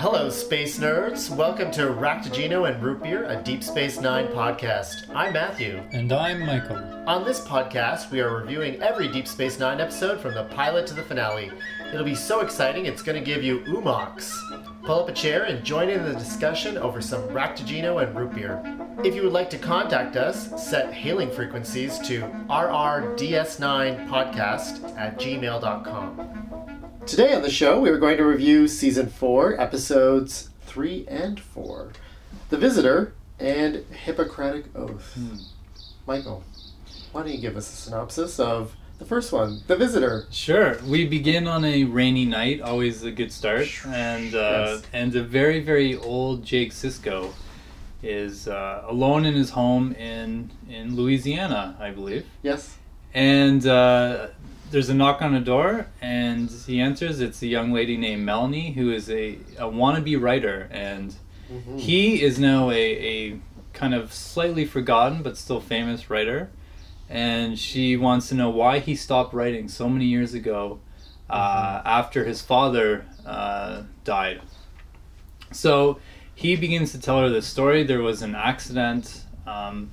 Hello, space nerds. Welcome to Raktajino and Root Beer, a Deep Space Nine podcast. I'm Matthew. And I'm Michael. On this podcast, we are reviewing every Deep Space Nine episode from the pilot to the finale. It'll be so exciting, it's going to give you oo-mox. Pull up a chair and join in the discussion over some Raktajino and Root Beer. If you would like to contact us, set hailing frequencies to rrds9podcast at gmail.com. Today on the show, we are going to review season four, episodes three and four The Visitor and Hippocratic Oath. Michael, why don't you give us a synopsis of the first one, The Visitor? Sure. We begin on a rainy night, always a good start, and uh, Yes. and a very very old Jake Sisko is uh, alone in his home in in Louisiana, I believe, Yes? and uh, there's a knock on the door, and he enters. It's a young lady named Melanie who is a, a wannabe writer, and Mhm. he is now a, a kind of slightly forgotten but still famous writer and she wants to know why he stopped writing so many years ago uh, after his father uh, died so he begins to tell her the story there was an accident um,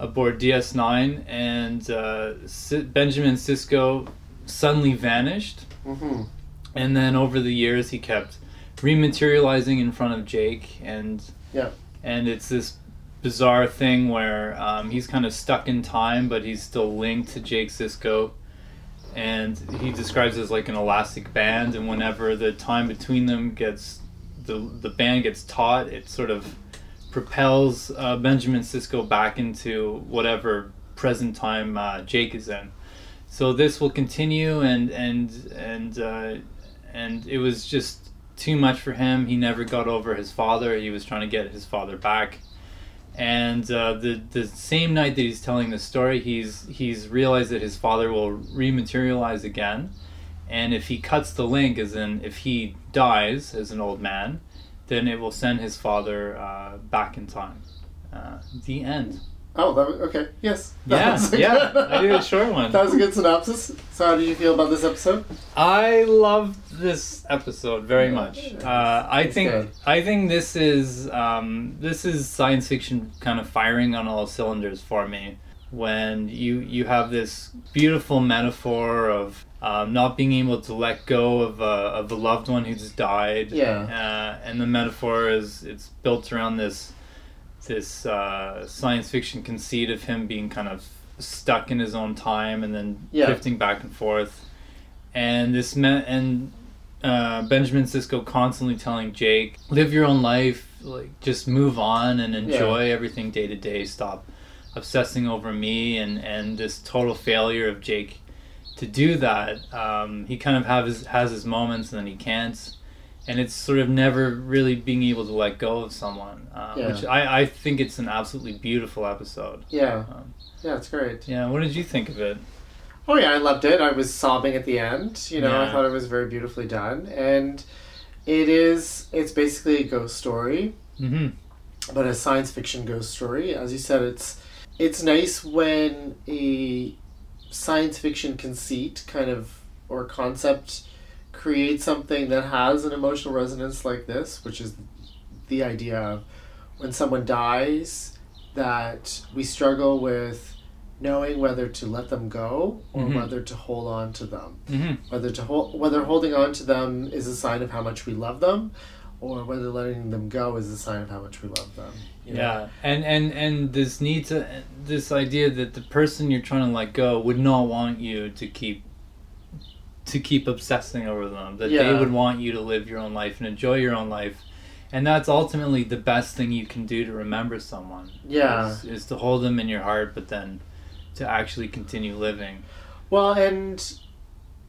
aboard ds9 and uh, Si- benjamin sisko suddenly vanished Mhm. and then over the years he kept rematerializing in front of Jake and Yeah. and it's this bizarre thing where um, he's kind of stuck in time but he's still linked to Jake Sisko and he describes it as like an elastic band and whenever the time between them gets the the band gets taut it sort of propels uh, Benjamin Sisko back into whatever present time uh, Jake is in. So this will continue and and and uh, and it was just too much for him. He never got over his father. He was trying to get his father back. And uh, the the same night that he's telling the story he's he's realized that his father will rematerialize again. And if he cuts the link as in if he dies as an old man then it will send his father uh, back in time uh, the end Oh, that was, okay. Yes. That yeah yeah good- i did a short one That was a good synopsis. So, how did you feel about this episode? I loved this episode very much. Uh, I It's think good. I think this is um, this is science fiction kind of firing on all cylinders for me. When you you have this beautiful metaphor of um, not being able to let go of a, of a loved one who just died. Yeah. Uh, and the metaphor is it's built around this this uh, science fiction conceit of him being kind of stuck in his own time and then Yeah. drifting back and forth and this me- and uh, Benjamin Sisko constantly telling Jake, live your own life, like just move on and enjoy everything day to day. Stop obsessing over me and and this total failure of Jake to do that. Um, he kind of have his, has his moments and then he can't. And it's sort of never really being able to let go of someone, uh, Yeah. which I, I think it's an absolutely beautiful episode. Yeah. Um, Yeah, it's great. yeah, what did you think of it? Oh yeah, I loved it. I was sobbing at the end. You know, I thought it was very beautifully done, and it is. It's basically a ghost story, hmm but a science fiction ghost story. As you said, it's it's nice when a science fiction conceit kind of or concept creates something that has an emotional resonance like this, which is the idea of when someone dies that we struggle with knowing whether to let them go or Mhm. whether to hold on to them hmm whether to hold whether holding on to them is a sign of how much we love them or whether letting them go is a sign of how much we love them? Yeah, and and and this need to this idea that the person you're trying to let go would not want you to keep to keep obsessing over them. That they would want you to live your own life and enjoy your own life, and that's ultimately the best thing you can do to remember someone. Yeah. is, is to hold them in your heart, but then to actually continue living. Well, and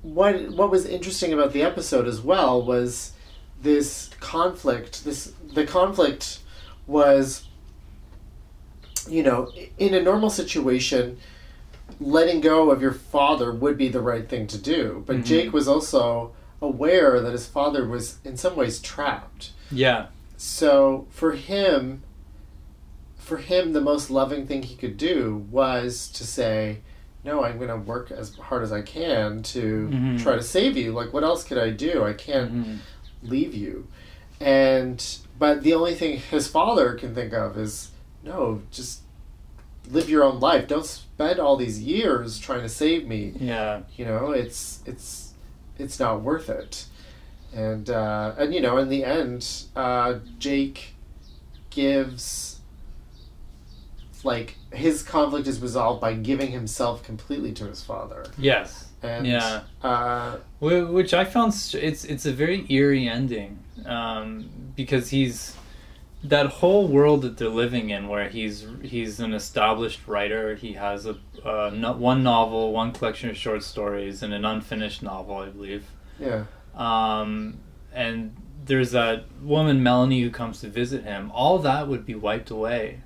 what what was interesting about the episode as well was this conflict. This the conflict was, you know, in a normal situation, letting go of your father would be the right thing to do. But Mhm. Jake was also aware that his father was in some ways trapped. Yeah, So for him, for him, the most loving thing he could do was to say, no, I'm going to work as hard as I can to Mhm. try to save you. Like, what else could I do? I can't Mhm. Leave you. And, but the only thing his father can think of is, no, just live your own life. Don't spend all these years trying to save me. Yeah. You know, it's, it's, it's not worth it. And, uh, and, you know, in the end, uh, Jake gives, like, his conflict is resolved by giving himself completely to his father. Yes. And, Yeah. uh, Which I found str- it's it's a very eerie ending um, because he's that whole world that they're living in, where he's he's an established writer. He has a uh, no, one novel, one collection of short stories, and an unfinished novel, I believe. yeah. Um, and there's that woman Melanie who comes to visit him. All that would be wiped away.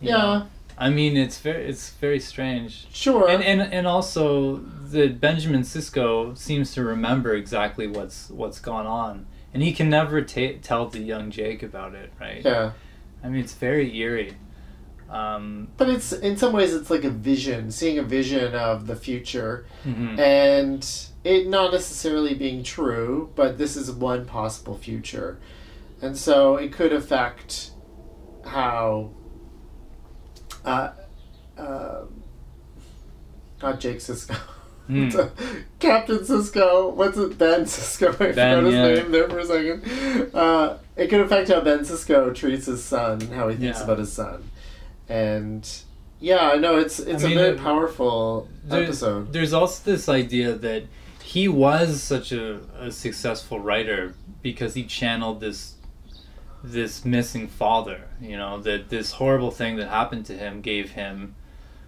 Yeah. know? I mean, it's very it's very strange. Sure. And, and and also the Benjamin Sisko seems to remember exactly what's what's gone on, and he can never ta- tell the young Jake about it, right? yeah. I mean, it's very eerie. Um, But it's in some ways it's like a vision, seeing a vision of the future, mhm. and it not necessarily being true, but this is one possible future, and so it could affect how. Uh, uh, not Jake Sisko. Hmm. Captain Sisko, what's it? Ben Sisko. I Ben, forgot his yeah. name there for a second. Uh, it could affect how Ben Sisko treats his son how he thinks Yeah. about his son. And yeah, I know it's it's I mean, a very uh, powerful episode. There's also this idea that he was such a, a successful writer because he channeled this this missing father. You know that this horrible thing that happened to him gave him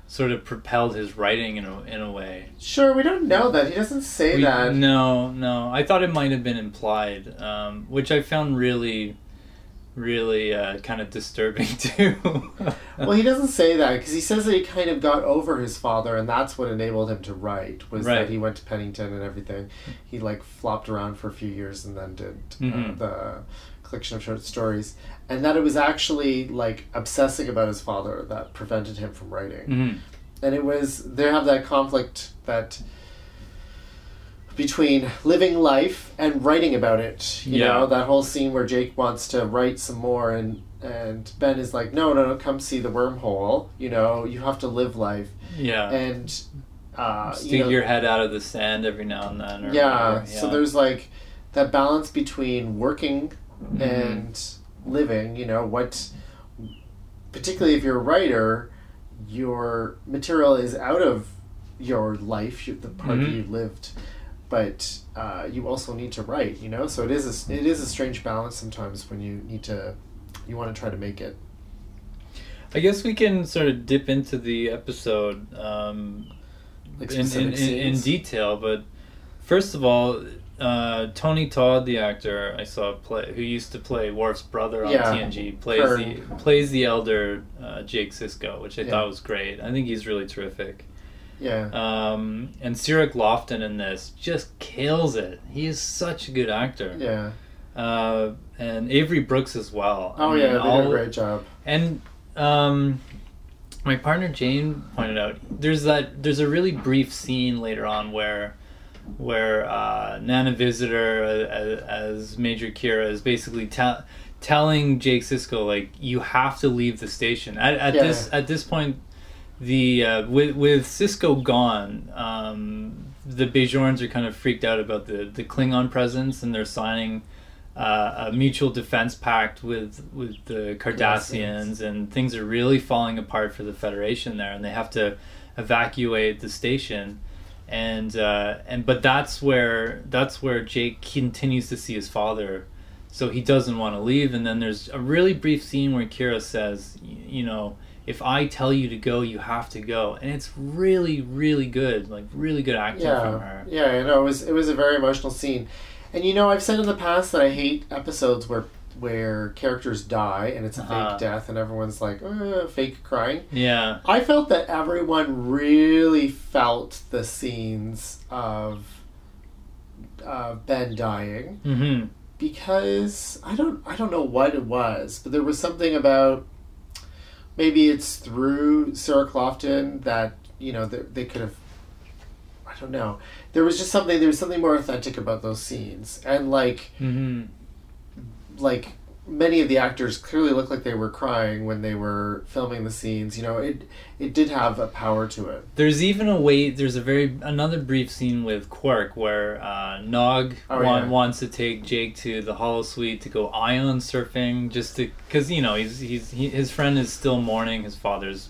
sort of propelled his writing in a in a way. Sure, we don't know that. He doesn't say We- that. No, no. I thought it might have been implied, um, which I found really, really uh, kind of disturbing too. Well, he doesn't say that because he says that he kind of got over his father, and that's what enabled him to write. Was Right. that he went to Pennington and everything. He like flopped around for a few years and then did uh, Mhm. the collection of short stories, and that it was actually like obsessing about his father that prevented him from writing. Mhm. And it was they have that conflict that between living life and writing about it. You Yeah. know that whole scene where Jake wants to write some more, and and Ben is like, no, no, no, come see the wormhole. You know, you have to live life, Yeah. and uh, Stick you know, your head out of the sand every now and then. Or yeah, whatever, So there's like that balance between working Mhm. and living. You know what, particularly if you're a writer, your material is out of your life, the part Mhm. you've lived, but uh, you also need to write. You know, so it is a, it is a strange balance sometimes when you need to, you want to try to make it. I guess we can sort of dip into the episode um, Like in, in, in, in detail, but first of all, uh, Tony Todd, the actor I saw play, who used to play Worf's brother on Yeah, TNG, plays the plays the elder uh, Jake Sisko, which I Yeah. thought was great. I think he's really terrific. Yeah. Um, and Cirroc Lofton in this just kills it. He is such a good actor. yeah. Uh, and Avery Brooks as well. I Oh mean, yeah, they did a great job. and um, my partner Jane pointed out there's that there's a really brief scene later on where where uh, Nana Visitor uh, as, as Major Kira is basically tell telling Jake Sisko like you have to leave the station. At, at Yeah. this at this point the uh, with with Sisko gone um, the Bajorans are kind of freaked out about the the Klingon presence and they're signing uh, a mutual defense pact with with the Cardassians, and things are really falling apart for the Federation there, and they have to evacuate the station, and uh, and but that's where that's where Jake continues to see his father, so he doesn't want to leave, and then there's a really brief scene where Kira says, you know. If I tell you to go, you have to go, and it's really, really good. Like really good acting from her. Yeah, yeah, I know it was it was a very emotional scene, and you know I've said in the past that I hate episodes where where characters die and it's a Uh-huh. fake death and everyone's like uh, fake crying. Yeah, I felt that everyone really felt the scenes of uh, Ben dying hmm because I don't I don't know what it was, but there was something about maybe it's through Cirroc Lofton that you know, they, they could have. I don't know. There was just something. There was something more authentic about those scenes, and like, hmm like many of the actors clearly looked like they were crying when they were filming the scenes. You know, it it did have a power to it. There's even a way. There's a very another brief scene with Quark where uh, Nog Oh, yeah. wants to take Jake to the holosuite to go ion surfing, just to because you know he's he's he, his friend is still mourning his father's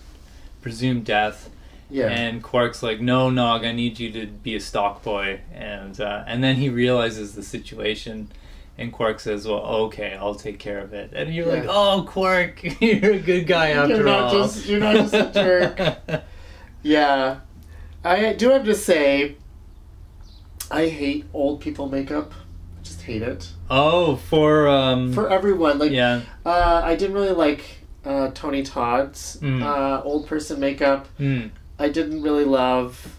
presumed death, Yeah. and Quark's like, "No, Nog, I need you to be a stock boy," and uh, and then he realizes the situation. And Quark says, "Well, okay, I'll take care of it." And you're like, "Oh, Quark, you're a good guy after You're not all." just- you're not just a jerk. yeah. I do have to say, I hate old people makeup. I just hate it oh, for um, for everyone. Like, yeah, uh, I didn't really like uh, Tony Todd's Mm. uh, old person makeup. Hmm. I didn't really love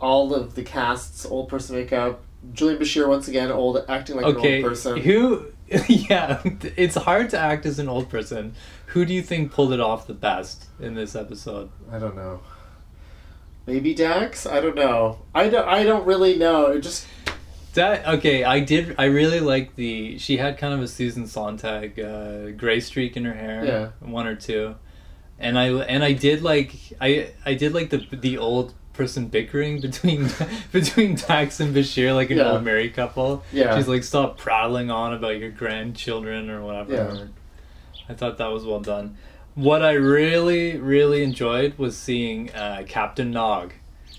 all of the cast's old person makeup. Julian Bashir once again old acting like okay, an old person. who? Yeah, it's hard to act as an old person. Who do you think pulled it off the best in this episode? I don't know. Maybe Dax. I don't know. I don't. I don't really know. It just That okay, I did. I really like the. She had kind of a Susan Sontag uh, gray streak in her hair. Yeah. one or two, and I and I did like I I did like the the old person bickering between between Dax and Bashir like an Yeah. old married couple. Yeah. she's like stop prattling on about your grandchildren or whatever. Yeah. I thought that was well done. What I really really enjoyed was seeing uh, Captain Nog.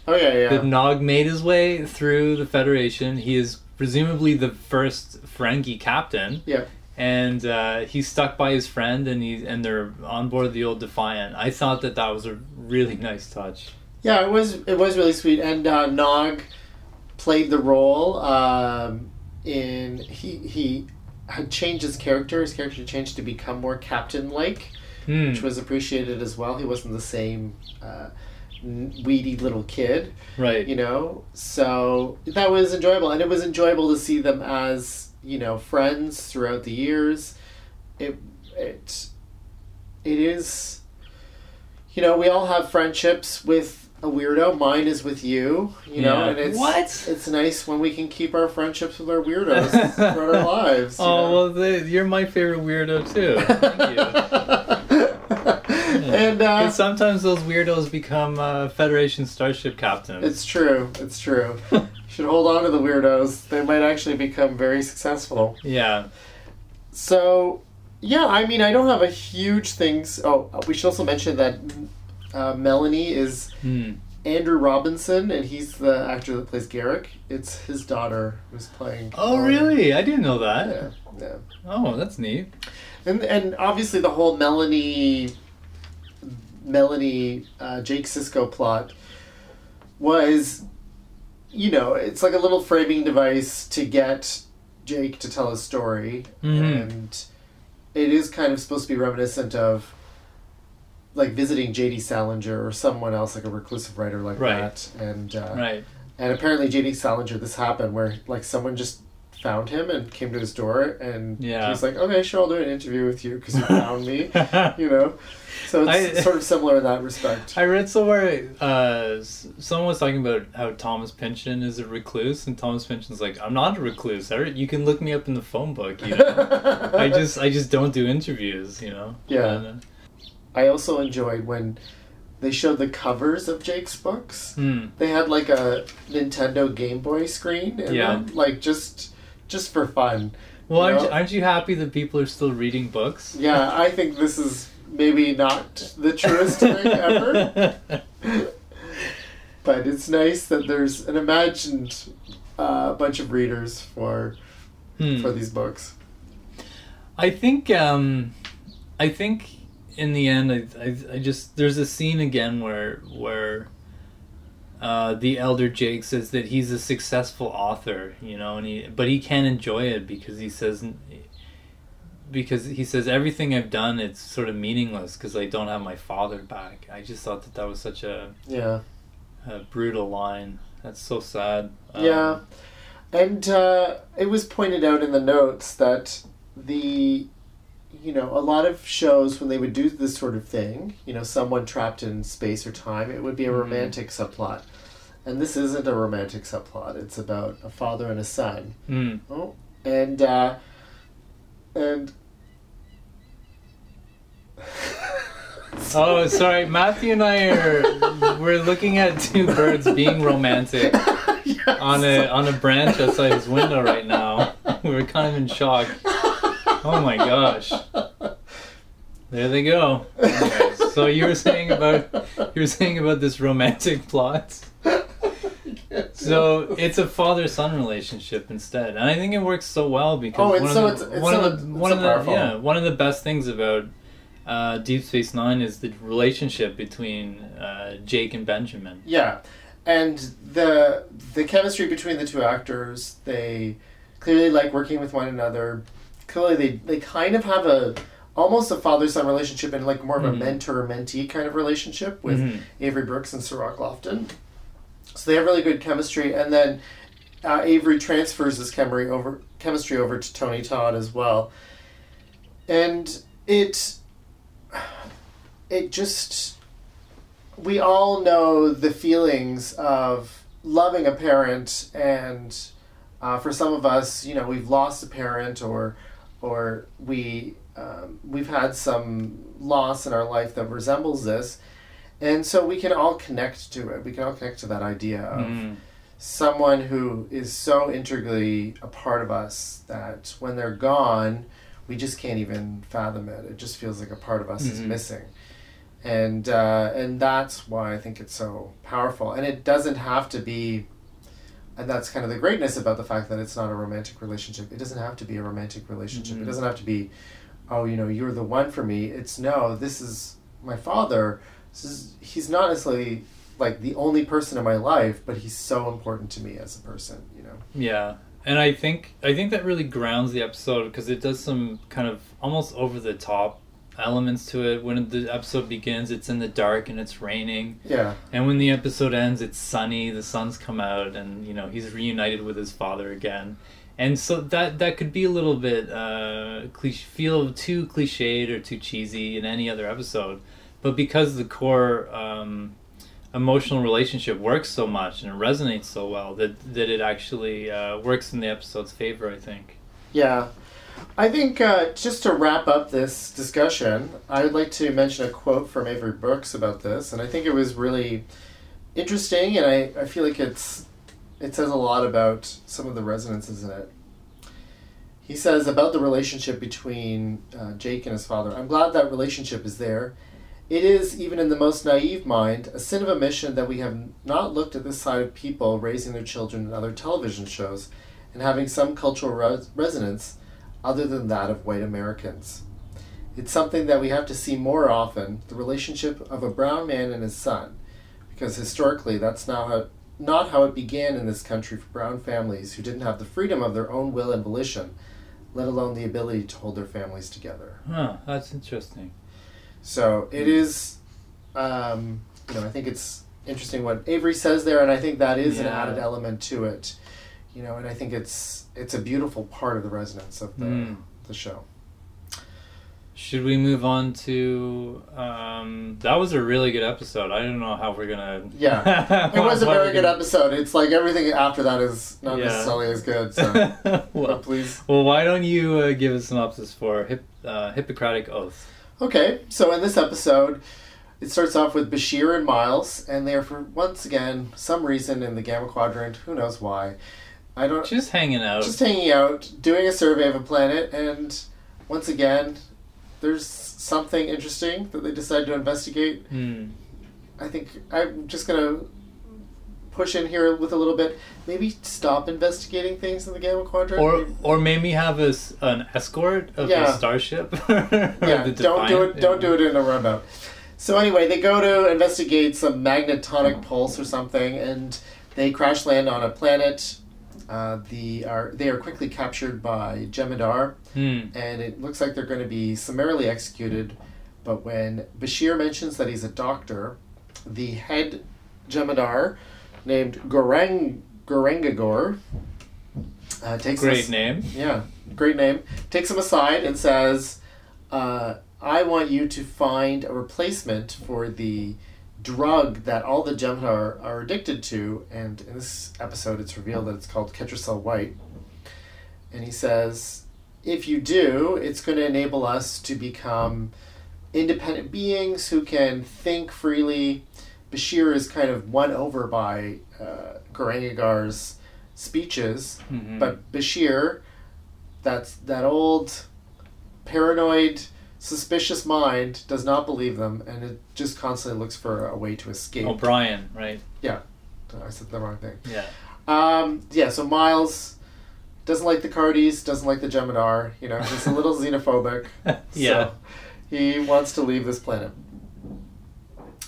Oh yeah, yeah. That Nog made his way through the Federation. He is presumably the first Ferengi captain, yeah. and uh, he's stuck by his friend, and he and they're on board the old Defiant. I thought that that was a really nice touch. Yeah, it was it was really sweet, and uh, Nog played the role. Um, in he he had changed his character. His character changed to become more captain like, Hmm. which was appreciated as well. He wasn't the same uh, weedy little kid, right. you know. So that was enjoyable, and it was enjoyable to see them as you know friends throughout the years. It it it is. You know, we all have friendships with a weirdo. Mine is with you. You know, Yeah. and it's What? It's nice when we can keep our friendships with our weirdos throughout our lives. you Oh know? well, the, you're my favorite weirdo too. Thank you. and uh, sometimes those weirdos become uh, Federation starship captains. it's true. It's true. should hold on to the weirdos. They might actually become very successful. yeah. So, yeah, I mean, I don't have a huge things. Oh, we should also mention that uh, Melanie is Hmm. Andrew Robinson, and he's the actor that plays Garak. It's his daughter who's playing. Oh really? I didn't know that. Yeah, yeah. Oh, that's neat. And and obviously the whole Melanie, Melanie, uh, Jake Sisko plot was, you know, it's like a little framing device to get Jake to tell his story, Mhm. and it is kind of supposed to be reminiscent of. Like visiting J.D. Salinger or someone else, like a reclusive writer like Right. that, and uh, Right. and apparently J.D. Salinger, this happened where like someone just found him and came to his door, and Yeah. he's like, "Okay, sure, I'll do an interview with you because you found me," you know. So it's I- sort of similar in that respect. I read somewhere uh, someone was talking about how Thomas Pynchon is a recluse, and Thomas Pynchon's like, "I'm not a recluse. I, you can look me up in the phone book. You know? I just I just don't do interviews. You know." Yeah. And, I also enjoyed when they showed the covers of Jake's books. hmm. They had like a Nintendo Game Boy screen, and Yeah. like just just for fun. Well, aren't you, aren't you happy that people are still reading books? Yeah, I think this is maybe not the truest thing ever. but it's nice that there's an imagined uh, bunch of readers for Hmm. for these books. I think um, I think in the end, I, I, I just there's a scene again where where uh, the elder Jake says that he's a successful author, you know, and he but he can't enjoy it because he says because he says everything I've done it's sort of meaningless because I don't have my father back. I just thought that that was such a, Yeah, a brutal line. That's so sad. Um, yeah, and uh, it was pointed out in the notes that the you know, a lot of shows when they would do this sort of thing, you know, someone trapped in space or time, it would be a Mhm. romantic subplot. And this isn't a romantic subplot. It's about a father and a son. Mm. Oh, and uh, and Oh, sorry. Matthew and I are we're looking at two birds being romantic Yes. on a on a branch outside his window right now. We're kind of in shock. Oh my gosh. There they go. So you were saying about you were saying about this romantic plot. So it's a father son relationship instead, and I think it works so well because Oh, one so- of the, it's- it's one so- of the one so of the yeah one of the best things about uh, Deep Space Nine is the relationship between uh, Jake and Benjamin. Yeah, and the the chemistry between the two actors, they clearly like working with one another. Clearly, they they kind of have a almost a father son relationship and like more of a Mhm. mentor mentee kind of relationship with Mhm. Avery Brooks and Cirroc Lofton. So they have really good chemistry, and then uh, Avery transfers his chemistry over chemistry over to Tony Todd as well, and it it just we all know the feelings of loving a parent and uh, for some of us you know we've lost a parent or or we um, we've had some loss in our life that resembles this and so we can all connect to it we can all connect to that idea of Mm. someone who is so integrally a part of us that when they're gone we just can't even fathom it it just feels like a part of us is Mhm. missing and uh, and that's why I think it's so powerful. And it doesn't have to be, and that's kind of the greatness about the fact that it's not a romantic relationship. It doesn't have to be a romantic relationship. It Mhm. doesn't have to be, oh, you know, you're the one for me. It's no, this is my father. This is he's not necessarily like the only person in my life, but he's so important to me as a person. You know. Yeah, and I think I think that really grounds the episode because it does some kind of almost over the top elements to it. When the episode begins, it's in the dark and it's raining, Yeah. and when the episode ends, it's sunny. The sun's come out, and you know he's reunited with his father again. And so that that could be a little bit uh, cliche, feel too cliched or too cheesy in any other episode, but because the core um, emotional relationship works so much and it resonates so well that that it actually uh, works in the episode's favor. I think. Yeah. I think uh, just to wrap up this discussion, I would like to mention a quote from Avery Brooks about this, and I think it was really interesting, and I, I feel like it's it says a lot about some of the resonances in it. He says about the relationship between uh, Jake and his father. I'm glad that relationship is there. It is, even in the most naive mind, a sin of omission that we have not looked at this side of people raising their children in other television shows and having some cultural res- resonance other than that of white Americans. It's something that we have to see more often the relationship of a brown man and his son, because historically that's now how, not how it began in this country for brown families who didn't have the freedom of their own will and volition, let alone the ability to hold their families together. Huh, that's interesting. So it is, um, you know, I think it's interesting what Avery says there, and I think that is an added element to it. You know, and I think it's it's a beautiful part of the resonance of the Mm. the show. Should we move on to? Um, that was a really good episode. I don't know how we're gonna. Yeah. It was a very good gonna- episode. It's like everything after that is not Yeah. necessarily as good. So, well, please. well, why don't you uh, give a synopsis for Hip, uh, Hippocratic Oath? Okay, so in this episode, it starts off with Bashir and Miles, and they are for once again some reason in the Gamma Quadrant. Who knows why? I don't. Just hanging out. just hanging out, doing a survey of a planet, and once again, there's something interesting that they decide to investigate. Hmm. I think I'm just gonna push in here with a little bit. Maybe stop investigating things in the Gamma Quadrant. Or or maybe have a an escort of Yeah. the starship. yeah, don't do it. Don't do it in a runabout. So anyway, they go to investigate some magnetonic pulse or something, and they crash land on a planet. Uh, the are they are quickly captured by Jem'Hadar. Hmm. and it looks like they're going to be summarily executed. But when Bashir mentions that he's a doctor, the head Jem'Hadar, named Goreng Goran'Agar, uh, takes Great us- name. yeah, great name, takes him aside and says, uh, I want you to find a replacement for the drug that all the Jem'Hadar are addicted to, and in this episode, it's revealed that it's called Ketracel White. And he says, if you do, it's going to enable us to become independent beings who can think freely. Bashir is kind of won over by uh, Goran'Agar's speeches, Mhm. but Bashir, that's that old paranoid, suspicious mind, does not believe them, and it just constantly looks for a way to escape. O'Brien, right? Yeah, I said the wrong thing. Yeah. Um, yeah, so Miles doesn't like the Cardis, doesn't like the Jem'Hadar. You know, he's a little xenophobic. yeah. So he wants to leave this planet.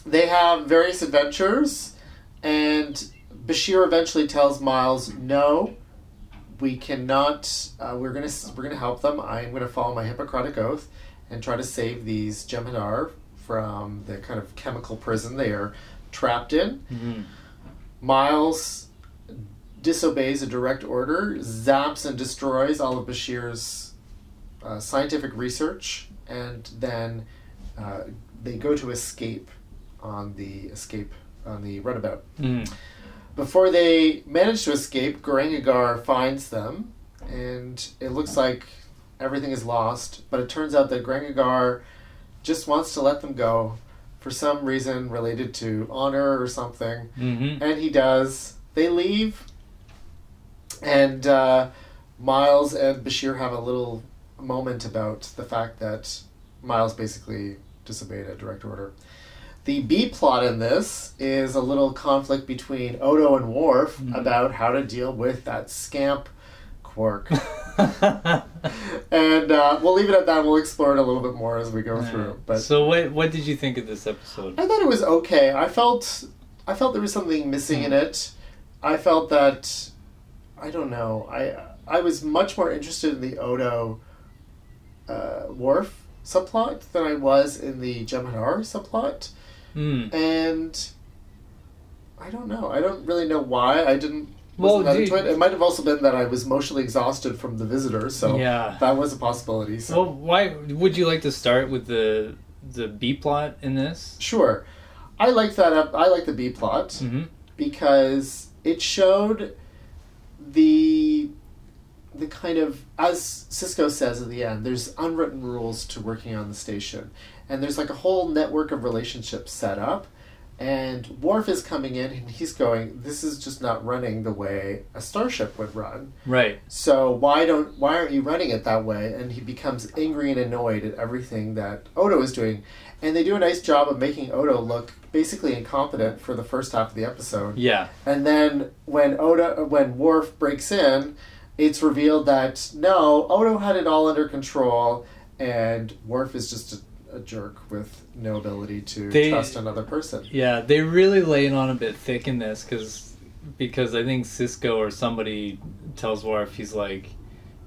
They have various adventures, and Bashir eventually tells Miles, "No, we cannot. Uh, we're gonna we're gonna help them. I'm gonna follow my Hippocratic oath and try to save these Jem'Hadar from the kind of chemical prison they are trapped in." Mhm. Miles disobeys a direct order, zaps and destroys all of Bashir's uh, scientific research, and then uh, they go to escape on the escape on the runabout. Mm. Before they manage to escape, Goran'Agar finds them, and it looks like everything is lost. But it turns out that Goran'Agar just wants to let them go for some reason related to honor or something Mhm. and he does. They leave, and uh, Miles and Bashir have a little moment about the fact that Miles basically disobeyed a direct order. The B plot in this is a little conflict between Odo and Worf Mhm. about how to deal with that scamp Quark. and uh, we'll leave it at that. We'll explore it a little bit more as we go through. But so what what did you think of this episode? I thought it was okay. I felt I felt there was something missing in it. I felt that I don't know. I I was much more interested in the Odo uh, Worf subplot than I was in the Jem'Hadar subplot, Mm. and I don't know. I don't really know why I didn't. Well, Wasn't that do- into it. Might have also been that I was emotionally exhausted from the visitor, so yeah. that was a possibility. So Well, why would you like to start with the the B plot in this? sure, I like that. I like the B plot. hmm because it showed the the kind of as Sisko says at the end, there's unwritten rules to working on the station, and there's like a whole network of relationships set up. And Worf is coming in, and he's going. This is just not running the way a starship would run. Right. So why don't why aren't you running it that way? And he becomes angry and annoyed at everything that Odo is doing, and they do a nice job of making Odo look basically incompetent for the first half of the episode. Yeah. And then when Odo, when Worf breaks in, it's revealed that no, Odo had it all under control, and Worf is just a, a jerk with no ability to They- trust another person. Yeah, they really lay it on a bit thick in this because because I think Sisko or somebody tells Worf he's like,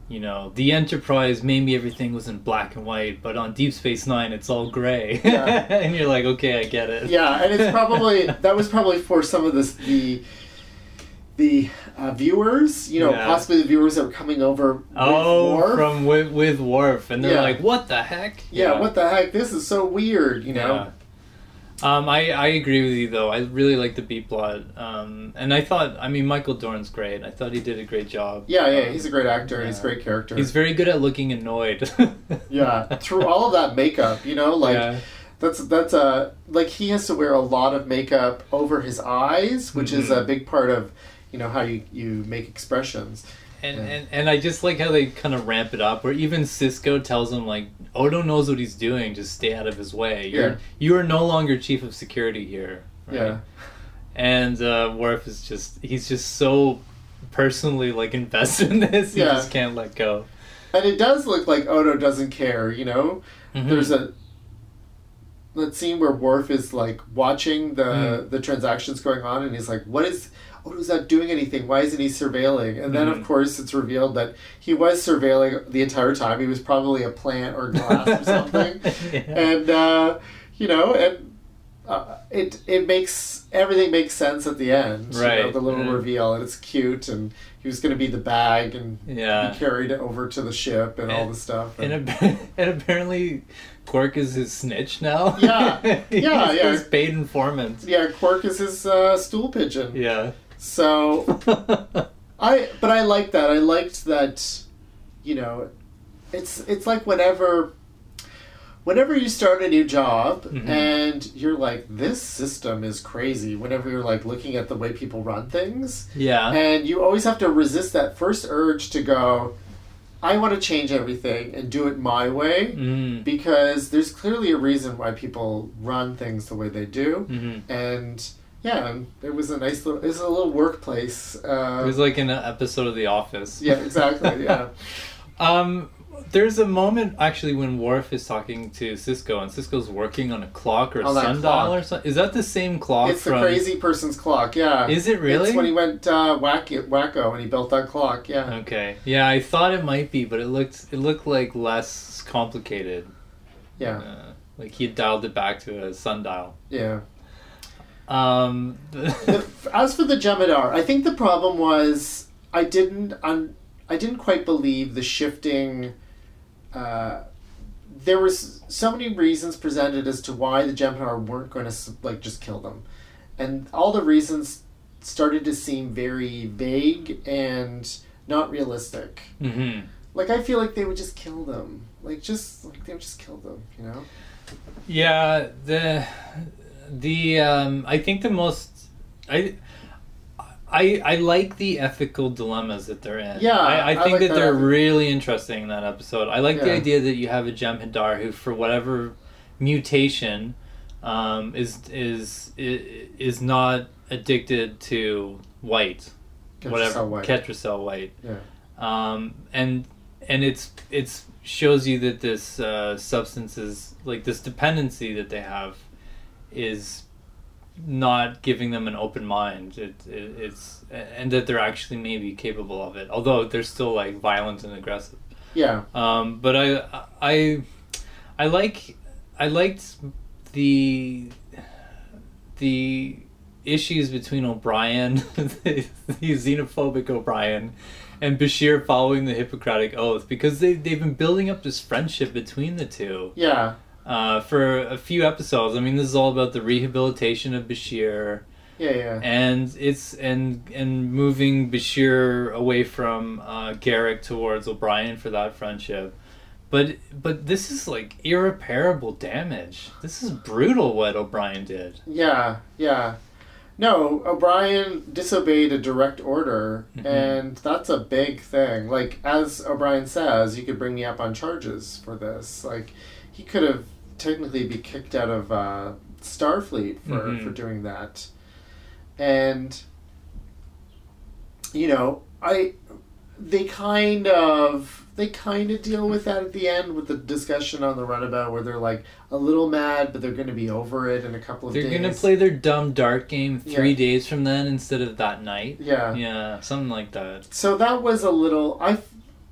you know, the Enterprise maybe everything was in black and white, but on Deep Space Nine it's all gray, Yeah. and you're like, okay, I get it. Yeah, and it's probably that was probably for some of this the the uh, viewers, you know, Yeah. possibly the viewers that were coming over. With oh, Worf. from with, with Worf, and they're Yeah. like, what the heck? yeah, what the heck? This is so weird, you know. Yeah. Um, I, I agree with you though. I really like the B plot, um, and I thought I mean Michael Dorn's great. I thought he did a great job. Yeah, yeah, Um, he's a great actor. He's a great character. He's very good at looking annoyed. yeah, through all of that makeup, you know, like yeah. that's that's a like he has to wear a lot of makeup over his eyes, which is Mhm. a big part of you know how you you make expressions. And, Yeah. and and I just like how they kind of ramp it up, where even Sisko tells him like, "Odo knows what he's doing. Just stay out of his way. You're Yeah. you are no longer chief of security here." right? Yeah, And uh, Worf is just he's just so personally like invested in this. He Yeah. just can't let go. and it does look like Odo doesn't care. You know, Mhm. there's a that scene where Worf is like watching the Mm. the transactions going on, and he's like, "What is?" Odo's not doing anything. Why isn't he surveilling? And then, Mhm. of course, it's revealed that he was surveilling the entire time. He was probably a plant or glass or something. Yeah. and uh, you know, and uh, it it makes everything makes sense at the end. you know, Right, the little yeah. reveal, and it's cute, and he was going to be the bag and Yeah. be carried over to the ship and all the stuff. And, ap- and apparently, Quark is his snitch now. Yeah. Yeah, yeah. His paid informant. yeah, Quark is his uh, stool pigeon. Yeah. So I, but I liked that. I liked that. You know, it's it's like whenever, whenever you start a new job Mhm. and you're like, this system is crazy. Whenever you're like looking at the way people run things, yeah. and you always have to resist that first urge to go, I want to change everything and do it my way. Mm. Because there's clearly a reason why people run things the way they do hmm and yeah, it was a nice little. It was a little workplace. Uh, It was like an episode of The Office. yeah, exactly. Yeah, Um, there's a moment actually when Worf is talking to Sisko, and Sisko's working on a clock or a sundial or something. Is that the same clock it's the from? crazy person's clock. Yeah, Is it really? It's when he went uh, wacky, wacko and he built that clock. Yeah, Okay. Yeah, I thought it might be, but it looked it looked like less complicated. yeah, Uh, like he dialed it back to a sundial. yeah. Um, As for the Jem'Hadar, I think the problem was I didn't un, I didn't quite believe the shifting. Uh, there was so many reasons presented as to why the Jem'Hadar weren't going to like just kill them, and all the reasons started to seem very vague and not realistic. mhm. Like I feel like they would just kill them, like just like they would just kill them, you know? Yeah, the the um, I think the most I. I, I like the ethical dilemmas that they're in. Yeah, I, I I think like that that. they're really interesting in that episode. I like the idea that you have a Gem Jem'Hadar who, for whatever mutation, um, is is is not addicted to white, Ketracel whatever White. Ketracel white, Yeah. um, and and it's it's shows you that this uh, substance is like this dependency that they have is not giving them an open mind. It, it it's and that they're actually maybe capable of it, although they're still like violent and aggressive. Yeah. Um, but I I I like I liked the the issues between O'Brien, the, the xenophobic O'Brien, and Bashir following the Hippocratic Oath because they they've been building up this friendship between the two Yeah. Uh, for a few episodes. I mean, this is all about the rehabilitation of Bashir Yeah, yeah. and it's and and moving Bashir away from uh, Garak towards O'Brien for that friendship. But but this is like irreparable damage. This is brutal what O'Brien did. Yeah, yeah. No, O'Brien disobeyed a direct order, Mhm. and that's a big thing. Like, as O'Brien says, you could bring me up on charges for this. Like, he could have technically be kicked out of uh, Starfleet for, Mhm. for doing that. And, you know, I. They kind of they kind of deal with that at the end with the discussion on the runabout where they're like a little mad but they're going to be over it in a couple of days. They're gonna play their dumb dart game three Yeah. days from then instead of that night. Yeah. Yeah, something like that. So that was a little. I,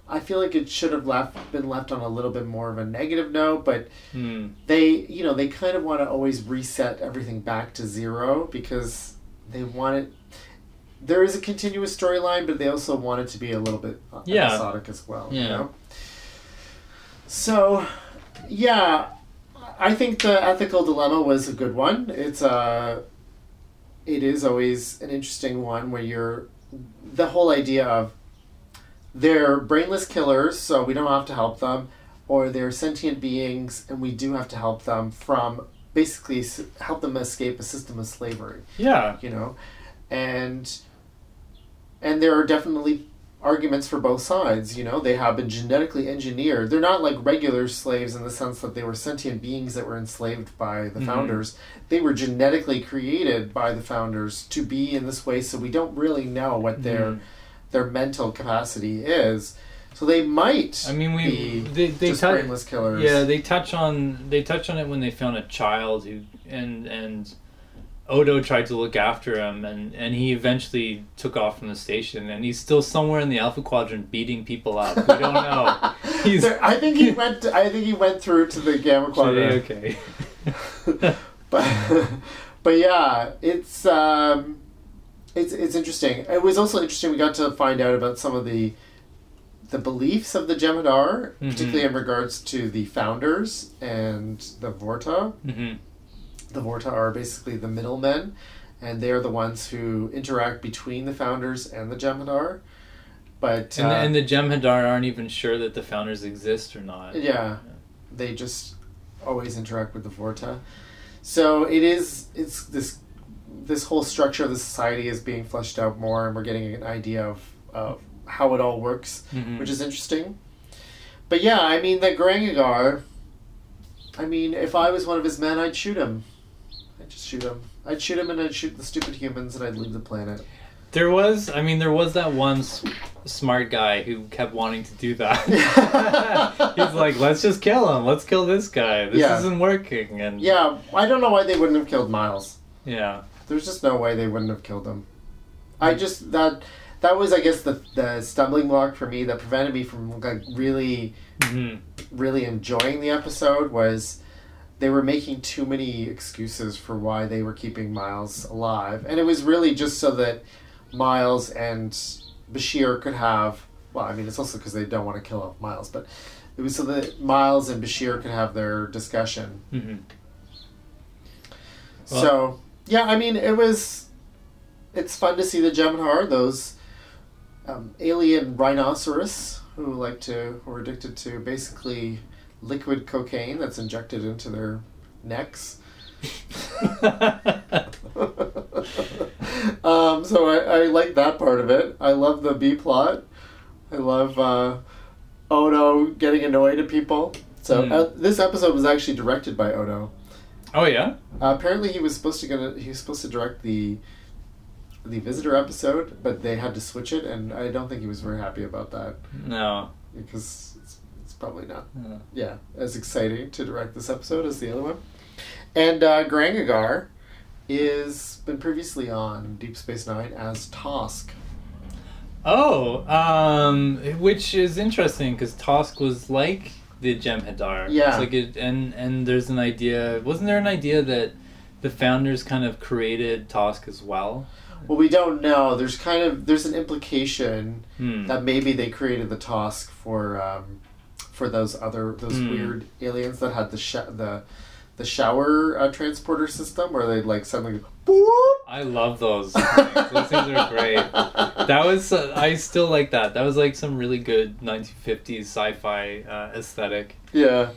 I feel like it should have left been left on a little bit more of a negative note, but Hmm. they, you know, they kind of want to always reset everything back to zero because they want it. There is a continuous storyline, but they also want it to be a little bit uh, Yeah. episodic as well. You Yeah. know. So, yeah, I think the ethical dilemma was a good one. It's a. It is always an interesting one where you're, the whole idea of, they're brainless killers, so we don't have to help them, or they're sentient beings, and we do have to help them from basically help them escape a system of slavery Yeah. you know and and there are definitely arguments for both sides you know they have been genetically engineered they're not like regular slaves in the sense that they were sentient beings that were enslaved by the Mhm. founders they were genetically created by the founders to be in this way so we don't really know what their Mhm. Their mental capacity is so they might I mean, we be they they just tou- brainless killers Yeah, they touch on they touch on it when they found a child who and and Odo tried to look after him and and he eventually took off from the station and he's still somewhere in the Alpha Quadrant beating people up. We don't know. He's There- I think he went. I think he went through to the gamma quadrant. okay. but but yeah, it's um, it's it's interesting. It was also interesting. We got to find out about some of the the beliefs of the Jem'Hadar, Mhm. particularly in regards to the founders and the Vorta. hmm The Vorta are basically the middlemen, and they are the ones who interact between the founders and the Jem'Hadar. But And, uh, the, and the Jem'Hadar aren't even sure that the founders exist or not. yeah, they just always interact with the Vorta. So it is it's this this whole structure of the society is being fleshed out more, and we're getting an idea of, of how it all works, Mhm. which is interesting. But yeah, I mean the Goran'Agar. I mean, if I was one of his men, I'd shoot him. I'd just shoot him. I'd shoot him, and I'd shoot the stupid humans, and I'd leave the planet. There was, I mean, there was that one s- smart guy who kept wanting to do that. He's like, let's just kill him. Let's kill this guy. This Yeah. isn't working. And Yeah, I don't know why they wouldn't have killed Miles. yeah. There's just no way they wouldn't have killed him. I just that that was I guess the the stumbling block for me that prevented me from like really Mhm. really enjoying the episode was they were making too many excuses for why they were keeping Miles alive. And it was really just so that Miles and Bashir could have well, I mean it's also because they don't want to kill off Miles, but it was so that Miles and Bashir could have their discussion. Mhm. so yeah, I mean it was it's fun to see the Jem'Hadar, those um, alien rhinoceros who like to who are addicted to basically liquid cocaine that's injected into their necks. um, so I, I like that part of it. I love the B plot. I love uh, Odo getting annoyed at people. So Hmm. uh, this episode was actually directed by Odo. Oh, yeah? Uh, apparently, he was supposed to gonna he was supposed to direct the the visitor episode, but they had to switch it, and I don't think he was very happy about that No. because it's, it's probably not No. yeah as exciting to direct this episode as the other one. And uh, Goran'Agar is been previously on Deep Space Nine as Tosk. Oh, um, which is interesting because Tosk was like the Jem'Hadar. Yeah. It's like it, and and there's an idea. Wasn't there an idea that the founders kind of created Tosk as well? Well, we don't know. There's kind of there's an implication Hmm. that maybe they created the Tosk for um, for those other those Hmm. weird aliens that had the sh- the the shower uh, transporter system where they'd like suddenly go, boop. I love those. things. those things are great. That was uh, I still like that. That was like some really good 1950s sci-fi uh, aesthetic. Yeah,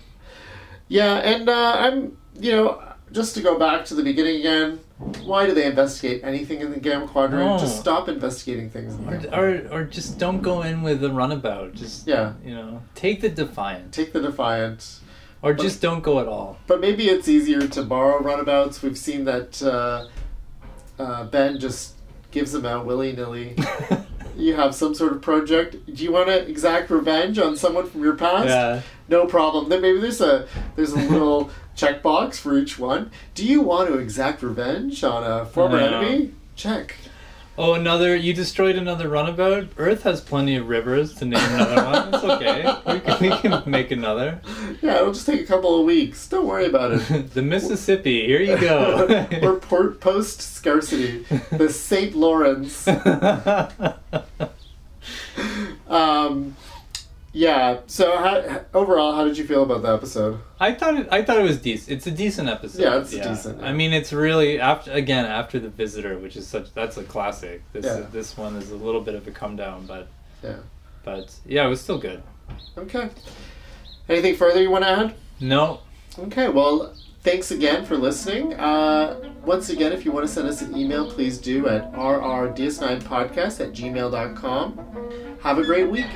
yeah, and uh, I'm you know just to go back to the beginning again. Why do they investigate anything in the Gamma Quadrant? No. Just stop investigating things. In the Or, or or just don't go in with a runabout. Just Yeah. you know, take the Defiant, Take the Defiant. Or just don't go at all. But maybe it's easier to borrow runabouts. We've seen that uh, uh, Ben just gives them out willy nilly. you have some sort of project. Do you want to exact revenge on someone from your past? yeah. No problem. Then maybe there's a there's a little checkbox for each one. Do you want to exact revenge on a former No. enemy? Check. Oh, another! You destroyed another runabout. Earth has plenty of rivers to name another one. It's okay. We can, we can make another. Yeah, it'll just take a couple of weeks. Don't worry about it. the Mississippi. Here you go. or port post scarcity, the St. Lawrence. Um, yeah. So, how, overall, how did you feel about the episode? I thought it. I thought it was decent. It's a decent episode. Yeah, it's decent, yeah. I mean, it's really after again after the Visitor, which is such that's a classic. This Yeah. this one is a little bit of a come down, but Yeah. but yeah, it was still good. Okay. Anything further you want to add? No, Okay. Well, thanks again for listening. Uh, once again, if you want to send us an email, please do at rrds9podcast at gmail.com. Have a great week.